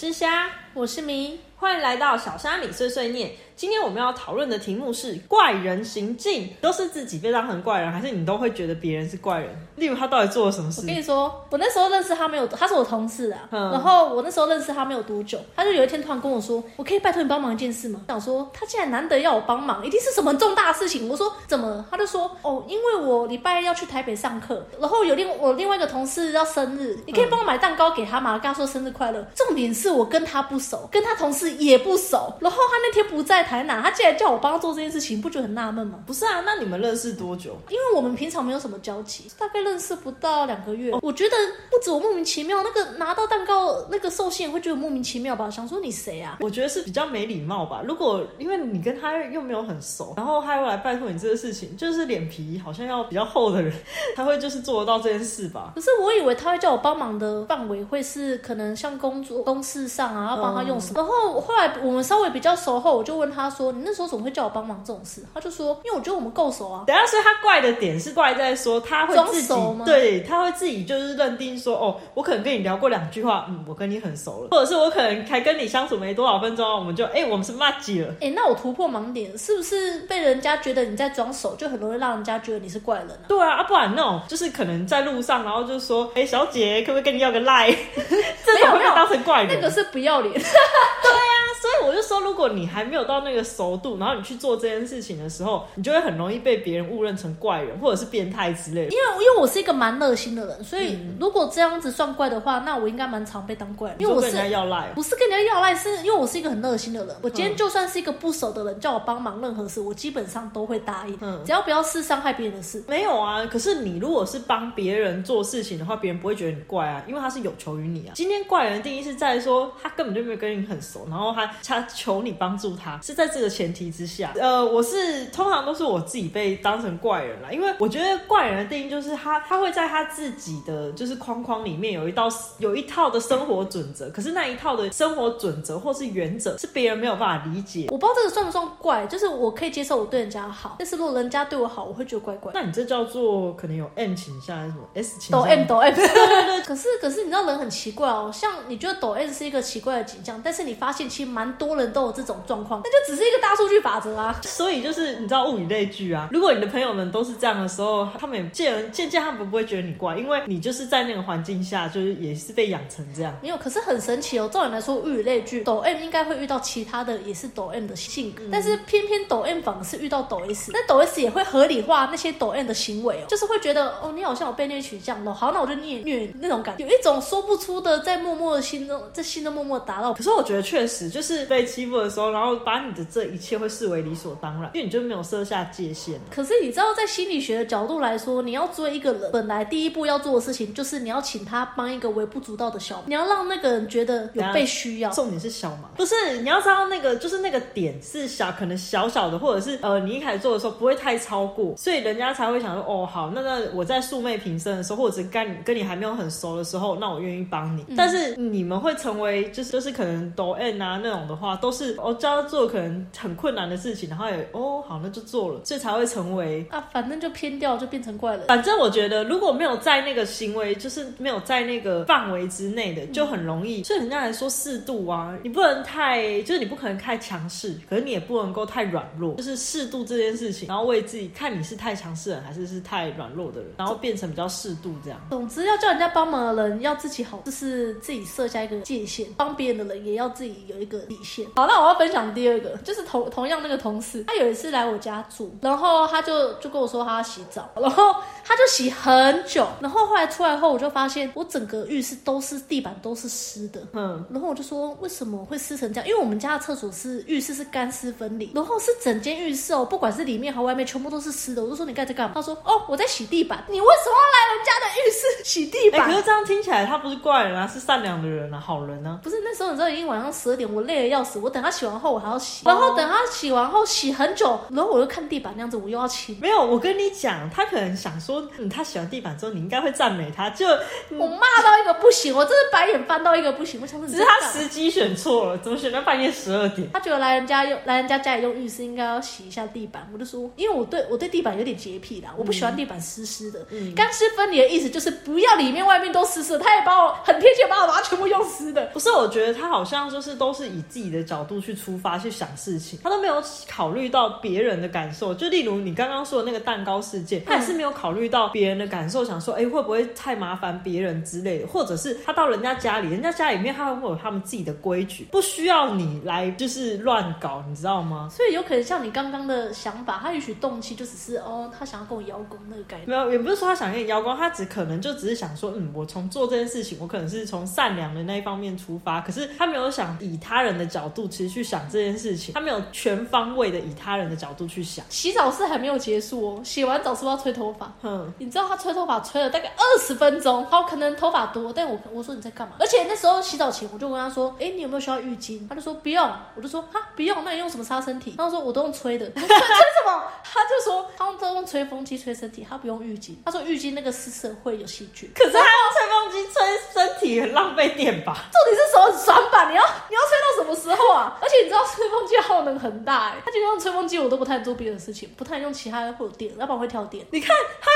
是虾，我是明，欢迎来到小虾米碎碎念。今天我们要讨论的题目是怪人行径，都是自己被当成怪人，还是你都会觉得别人是怪人？例如他到底做了什么事我？跟你说，我那时候认识他没有，他是我同事啊。嗯然后我那时候认识他没有多久，他就有一天突然跟我说：“我可以拜托你帮忙一件事吗？”想说他竟然难得要我帮忙，一定是什么重大事情。我说怎么？他就说：“哦，因为我礼拜一要去台北上课，然后有另我另外一个同事要生日，你可以帮我买蛋糕给他吗？跟他说生日快乐。重点是我跟他不熟，跟他同事也不熟。然后他那天不在台南，他竟然叫我帮他做这件事情，不觉得很纳闷吗？不是啊，那你们认识多久？因为我们平常没有什么交集，大概认识不到两个月。我觉得不止我莫名其妙，那个拿到蛋糕那个寿星也会觉得莫名其妙吧？想说你谁啊？我觉得是比较没礼貌吧。如果因为你跟他又没有很熟，然后他又来拜托你这个事情，就是脸皮好像要比较厚的人，他会就是做得到这件事吧？可是我以为他会叫我帮忙的范围会是可能像工作公事上啊，要帮他用什么。然后后来我们稍微比较熟后，我就问他说：“你那时候怎么会叫我帮忙这种事？”他就说：“因为我觉得我们够熟啊。等下，所以他怪的点是怪在说他会自己对，他会自己就是认定说，哦，我可能跟你聊过两句话，嗯，我跟你很熟了，或者是我可能才跟你相处没多少分钟，我们就哎、我们是骂鸡了。”哎，那我突破盲点，是不是被人家觉得你在装熟，就很容易让人家觉得你是怪人啊？对啊，啊不然那种就是可能在路上，然后就说，哎、小姐，可不可以跟你要个赖？这种会被当成怪人。那个是不要脸。所以我就说，如果你还没有到那个熟度，然后你去做这件事情的时候，你就会很容易被别人误认成怪人或者是变态之类的。因为因为我是一个蛮热心的人，所以如果这样子算怪的话，那我应该蛮常被当怪人。因为我你说跟人家是要赖，不是跟人家要赖，是因为我是一个很热心的人。我今天就算是一个不熟的人，叫我帮忙任何事，我基本上都会答应，嗯只要不要是伤害别人的事。没有啊，可是你如果是帮别人做事情的话，别人不会觉得你怪啊，因为他是有求于你啊。今天怪人的定义是在说他根本就没有跟你很熟，然后他他求你帮助他，是在这个前提之下。呃，我是通常都是我自己被当成怪人啦，因为我觉得怪人的定义就是他他会在他自己的就是框框里面有一道有一套的生活准则，可是那一套的生活准则或是原则是别人没有办法理解。我不知道这个算不算怪，就是我可以接受我对人家好，但是如果人家对我好，我会觉得怪怪。那你这叫做可能有 M 倾向还是什么 S 倾抖向？M 抖 M，可是可是你知道人很奇怪哦，像你觉得抖 M 是一个奇怪的景象，但是你发现其实蛮多人都有这种状况，那就只是一个大数据法则啊。所以就是你知道物以类聚啊。如果你的朋友们都是这样的时候，他们也渐渐渐他们不会觉得你怪，因为你就是在那个环境下，就是也是被养成这样。没有，可是很神奇哦。照理来说，物以类聚，抖 M 应该会遇到其他的也是抖 M 的性格，但是偏偏抖 M 反而是遇到抖 S，那抖 S 也会合理化那些抖 M 的行为哦，就是会觉得哦，你好像有被虐取这样咯，好，那我就虐虐那种感觉，有一种说不出的，在默默的心中，在心中默默达到。可是我觉得确实就是被欺负的时候，然后把你的这一切会视为理所当然，因为你就没有设下界限。可是你知道，在心理学的角度来说，你要追一个人，本来第一步要做的事情就是你要请他帮一个微不足道的小忙，你要让那个人觉得有被需要。重点是小忙，不是你要知道那个就是那个点是小，可能小小的，或者是呃你一开始做的时候不会太超过，所以人家才会想说哦好，那那我在素昧平生的时候，或者是跟你跟你还没有很熟的时候，那我愿意帮你。但是你们会成为就是就是可能抖 N 啊那种的话，都是哦叫他做可能很困难的事情，然后也哦好那就做了，所以才会成为啊，反正就偏掉，就变成怪了。反正我觉得，如果没有在那个行为，就是没有在那个范围之内的，就很容易。所以人家来说适度啊，你不能太，就是你不可能太强势，可是你也不能够太软弱，就是适度这件事情，然后为自己看你是太强势的人还是是太软弱的人，然后变成比较适度这样。总之，要叫人家帮忙的人要自己好，就是自己设下一个界限；帮别人的人也要自己有一个底线。好，那我要分享第二个，就是同同样那个同事，他有一次来我家住，然后他就就跟我说他要洗澡，然后他就洗很久，然后后来出来后，我就发现我整个浴室都是地板都是湿的。嗯，然后我就说为什么会湿成这样？因为我们家的厕所是浴室是干湿分离，然后是整间浴室哦，不管是里面和外面，全部都是湿的。我就说你刚才在干嘛？他说哦我在洗地板。你为什么要来人家的浴室洗地哎、板？可是这样听起来他不是怪人啊，是善良的人啊，好人啊。不是那时候你知道已经晚上十二点，我累得要要死，我等他洗完后我还要洗，然后等他洗完后洗很久，然后我又看地板那样子，我又要清。没有，我跟你讲，他可能想说，嗯，他洗完地板之后，你应该会赞美他，就我骂到一个不行，我真的白眼翻到一个不行。我想说，只是他时机选错了，怎么选到半夜十二点？他觉得来人家用来人家家里用浴室应该要洗一下地板，我就说，因为我对我对地板有点洁癖啦，我不喜欢地板湿湿的。干湿分离的意思就是不要里面外面都湿湿的。他也把我很贴切，把我把它全部用湿的。不是，我觉得他好像就是都是以自己的角度去出发去想事情，他都没有考虑到别人的感受。就例如你刚刚说的那个蛋糕事件，他也是没有考虑到别人的感受，想说，哎，会不会太麻烦别人之类的，或者是他到人家家里，人家家里面他会有他们自己的规矩，不需要你来就是乱搞，你知道吗？所以有可能像你刚刚的想法，他也许动机就只是哦，他想要跟我邀功那个概念。没有，也不是说他想跟你邀功，他只可能就只是想说，嗯，我从做这件事情，我可能是从善良的那一方面出发，可是他没有想以他人的角度其实去想这件事情，他没有全方位的以他人的角度去想。洗澡是还没有结束哦，洗完澡是不是要吹头发？嗯，你知道他吹头发吹了大概二十分钟，好，可能头发多，但我我说你在干嘛？而且那时候洗澡前我就跟他说，哎，你有没有需要浴巾？他就说不用，我就说哈不用，那你用什么擦身体？他说我都用吹的，吹什么？他就说他们都用吹风机吹身体，他不用浴巾。他说浴巾那个湿湿会有细菌，可是他用吹风机吹身体很浪费电吧？到底是手很酸吧？你要你要吹到什么时候啊？而且你知道吹风机耗能很大哎，他就用吹风机，我都不太做别的事情，不太用其他的会有电，要不然会跳电。你看他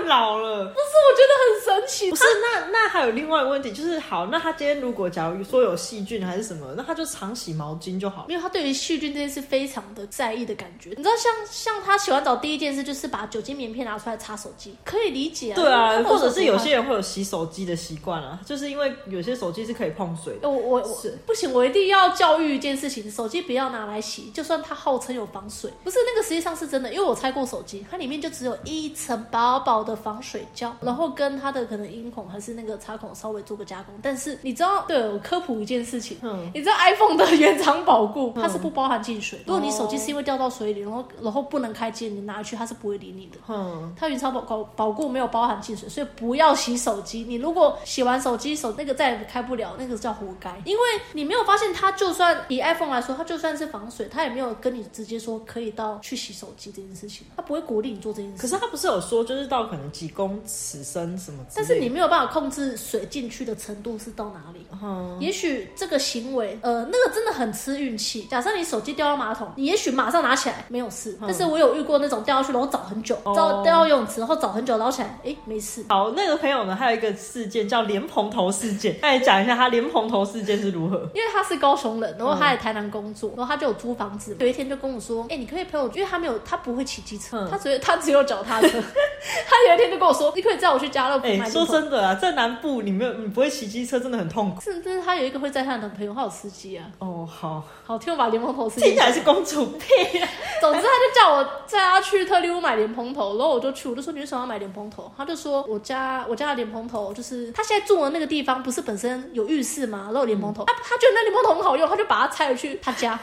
别人困扰了，不是？我觉得很神奇。不是？那那还有另外一个问题，就是好，那他今天如果假如说有细菌还是什么，那他就常洗毛巾就好了，因为他对于细菌这件事非常的在意的感觉。你知道，像像他洗完澡第一件事就是把酒精棉片拿出来擦手机，可以理解啊。对啊，或者是有些人会有洗手机的习惯啊，就是因为有些手机是可以碰水的。我我我不行，我一定要教育一件事情：手机不要拿来洗，就算它号称有防水，不是那个实际上是真的，因为我拆过手机，它里面就只有一层薄薄的防水胶，然后跟它的可能音孔还是那个插孔稍微做个加工。但是你知道，对我科普一件事情，嗯，你知道 iPhone 的原厂保固它是不包含进水，如果你手机是因为掉到水里，然后然后不能开机，你拿去它是不会理你的。嗯，它原厂保保保固没有包含进水，所以不要洗手机。你如果洗完手机手那个再也开不了，那个叫活该，因为你没有发现它就算以 iPhone 来说，它就算是防水，它也没有跟你直接说可以到去洗手机这件事情，它不会鼓励你做这件事。可是它不是有说就是到可能几公尺深什么？但是你没有办法控制水进去的程度是到哪里。嗯，也许这个行为，呃，那个真的很吃运气。假设你手机掉到马桶，你也许马上拿起来没有事，但是我有遇过那种掉下去然后找很久，找掉到游泳池然后找很久捞起来，哎，没事。好，那个朋友呢，还有一个事件叫莲蓬头事件，那你讲一下他莲蓬头事件是如何？因为他是高雄人，然后他在台南工作，然后他就有租房子。有一天就跟我说，哎，你可以陪我，因为他没有，他不会骑机车，他只有他只有脚踏车。他 有一天就跟我说，你可以载我去家乐福买。说真的啊，在南部你没有，你不会骑机车，真的很痛苦。是，但是他有一个会载他的男朋友，他有司机啊。哦，好，好，听我把莲蓬头事听起来是公主病。总之，他就叫我载他去特利屋买莲蓬头，然后我就去，我就说你为什么要买莲蓬头？他就说我家我家的莲蓬头就是他现在住的那个地方，不是本身有浴室吗？然后莲蓬头，他他觉得那莲蓬头很好用，他就把它拆了去他家。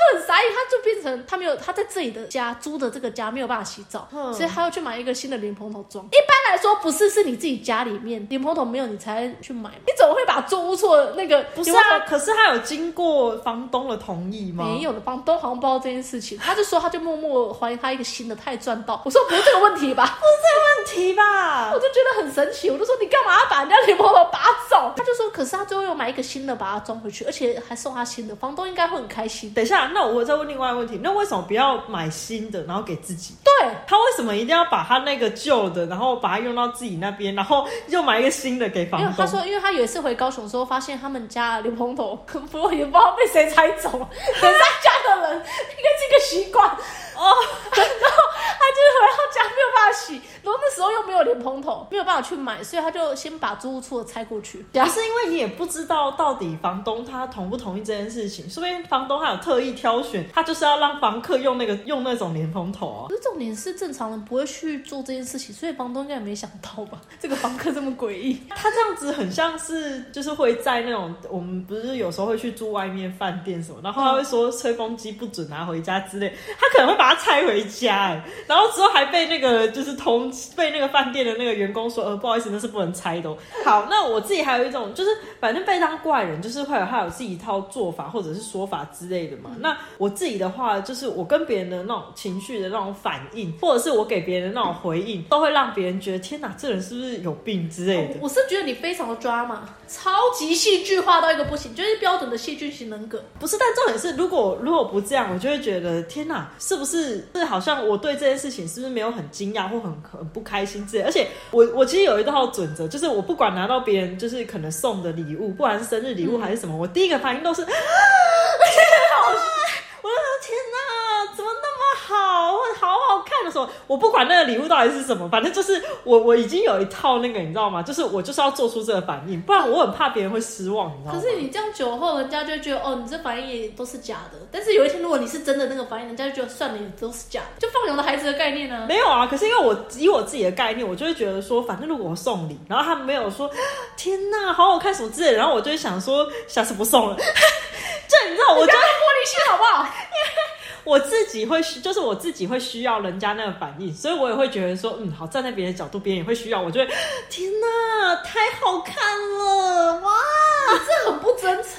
就很傻眼，他就变成他没有他在自己的家租的这个家没有办法洗澡，所以他要去买一个新的莲蓬头装。一般来说不是是你自己家里面莲蓬头没有你才去买，你怎么会把租屋处那个不是啊？可是他有经过房东的同意吗？没有的，房东好像不知道这件事情，他就说他就默默怀疑他一个新的，他也赚到。我说不是这个问题吧？不是这个问题吧？我就觉得很神奇，我就说你干嘛要把人家莲蓬头拔走？他就说可是他最后又买一个新的把它装回去，而且还送他新的，房东应该会很开心。等一下，那我再问另外一个。问题，那为什么不要买新的，然后给自己？对他为什么一定要把他那个旧的，然后把它用到自己那边，然后又买一个新的给房东？他说，因为他有一次回高雄的时候，发现他们家刘蓬头，不过也不知道被谁拆走了，他家的人应该是一个习惯。哦，然后他就是回到家没有办法洗，然后那时候又没有莲蓬头，没有办法去买，所以他就先把租屋处的拆过去。主要是因为你也不知道到底房东他同不同意这件事情，说不定房东还有特意挑选，他就是要让房客用那个用那种莲蓬头啊。可是重点是正常人不会去做这件事情，所以房东应该也没想到吧？这个房客这么诡异，他这样子很像是就是会在那种我们不是有时候会去住外面饭店什么，然后他会说吹风机不准拿回家之类，他可能会把它拆回家，哎，然后之后还被那个就是同被那个饭店的的那个员工说，呃，不好意思，那是不能拆的哦。好，那我自己还有一种，就是反正被当怪人，就是会有他有自己一套做法或者是说法之类的嘛。那我自己的话，就是我跟别人的那种情绪的那种反应，或者是我给别人的那种回应，都会让别人觉得天哪，这人是不是有病之类的。我是觉得你非常的抓嘛，超级戏剧化到一个不行，就是标准的戏剧型人格。不是，但重点是，如果如果不这样，我就会觉得天哪，是不是是好像我对这件事情是不是没有很惊讶或很很不开心之类？而且我我其实有一套准则，就是我不管拿到别人就是可能送的礼物，不管是生日礼物还是什么，我第一个反应都是，我就说天哪，怎么那么好，或者好我不管那个礼物到底是什么，反正就是我我已经有一套那个，你知道吗？就是我就是要做出这个反应，不然我很怕别人会失望，你知道吗？可是你这样久后，人家就觉得哦，你这反应也都是假的。但是有一天，如果你是真的那个反应，人家就觉得算了，也都是假的，就放牛的孩子的概念呢、没有啊，可是因为我以我自己的概念，我就会觉得说，反正如果我送礼，然后他没有说天哪，好好看什么之类的，然后我就会想说，下次不送了。这你知道，我就不要玻璃心好不好？我自己会需，就是我自己会需要人家那个反应，所以我也会觉得说，嗯，好，站在别人角度，别人也会需要，我就会，天哪，太好看了，哇！这很不真诚、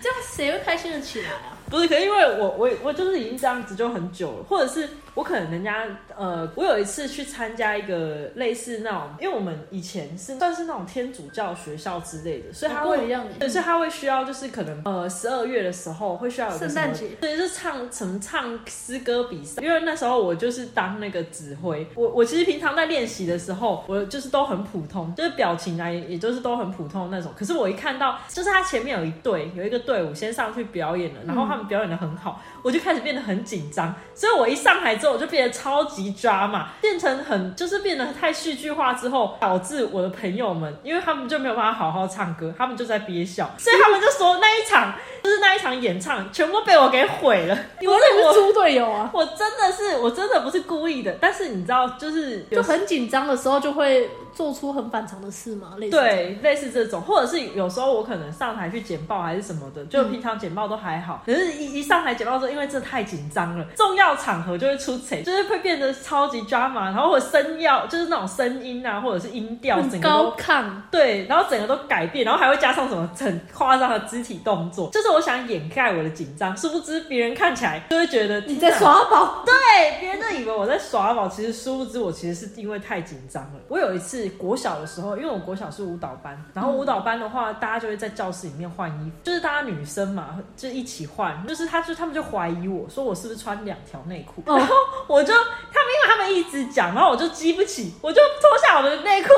这样谁会开心的起来啊？不是，可是因为我我我就是已经这样子就很久了，或者是我可能人家呃，我有一次去参加一个类似那种，因为我们以前是算是那种天主教学校之类的，所以他会对，所以他会需要就是可能呃十二月的时候会需要圣诞节对，就是唱什么唱诗歌比赛，因为那时候我就是当那个指挥，我我其实平常在练习的时候，我就是都很普通，就是表情啊，也也就是都很普通的那种。可是我一看到，就是他前面有一队有一个队伍先上去表演了，然后他们表演的很好，我就开始变得很紧张，所以我一上台之后，我就变得超级抓嘛，变成很就是变得太戏剧化之后，导致我的朋友们，因为他们就没有办法好好唱歌，他们就在憋笑，所以他们就说那一场就是那一场演唱全部都被我给毁了。你们这是猪队友啊！我真的是，我真的不是故意的，但是你知道，就是就很紧张的时候，就会做出很反常的事嘛，类似。对类似这种，或者是有时候我可能上台去简报还是什么的，就平常简报都还好，可是一一上台简报之后，因为这太紧张了，重要场合就会出错，就是会变得超级 drama，然后我声要就是那种声音啊，或者是音调，整很高亢，对，然后整个都改变，然后还会加上什么很夸张的肢体动作，就是我想掩盖我的紧张，殊不知别人看起来就会觉得你在耍宝。对，别人都以为我在耍宝，其实殊不知我其实是因为太紧张了。我有一次国小的时候，因为我国小是舞蹈班，然后舞蹈班的话，大家就会在教室里面换衣服，就是大家女生嘛，就一起换，就是他就他们就怀疑我说我是不是穿两条内裤，哦然后我就他们因为他们一直讲，然后我就激不起，我就脱下我的内裤。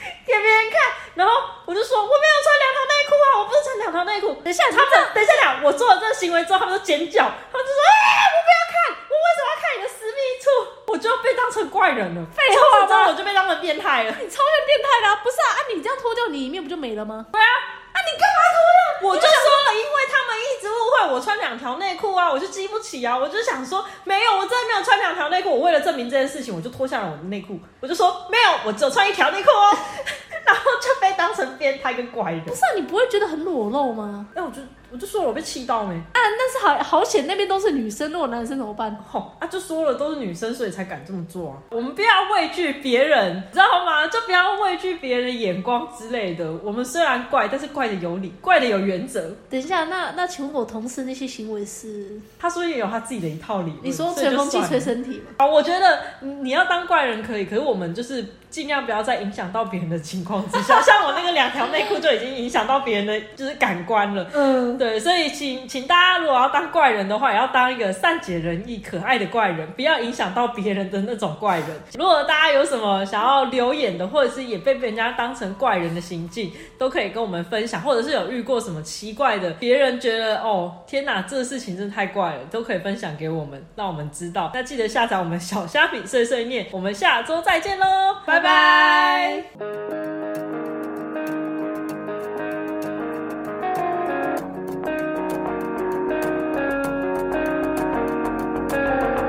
给别人看，然后我就说我没有穿两条内裤啊，我不是穿两条内裤。等一下，他们等一下讲，我做了这个行为之后，他们就尖叫，他们就说：“哎、我不要看，我为什么要看你的私密处？”我就被当成怪人了，废话吗我就被当成变态了。你超像变态的、啊，不是啊？啊，你这样脱掉，你里面不就没了吗？对啊，啊你干嘛脱掉？我就说了，因为他们一直误会我穿两条内裤啊，我就激不起啊，我就想说没有，我真的没有穿两条内裤。我为了证明这件事情，我就脱下了我的内裤，我就说没有，我只有穿一条内裤哦，然后就被当成变态跟怪人。不是啊，你不会觉得很裸露吗？哎、我就我就说了我被气到没？啊，但是好好险那边都是女生，如果男生怎么办？吼、啊，就说了都是女生，所以才敢这么做啊。我们不要畏惧别人，你知道吗？就不要畏惧别人的眼光之类的。我们虽然怪，但是怪的有理，怪的有原则。等一下，那那请问我同事那些行为是？他说也有他自己的一套理论。你说吹风机吹身体吗？啊，我觉得你你要当怪人可以，可是我们就是尽量不要在影响到别人的情况之下。像我那个两条内裤就已经影响到别人的就是感官了。嗯，对，所以请请大家如果要当怪人的话，也要当一个善解人意、可爱的怪人，不要影响到别人的那种怪人。如果大家有什么想要留言的，或者是也被人家当成怪人的行径，都可以跟我们分享，或者是有遇过什么奇怪的，别人觉得哦天哪，这个事情真的太怪了，都可以分享给我们，让我们知道。那记得下载我们小虾米碎碎念，我们下周再见喽，拜拜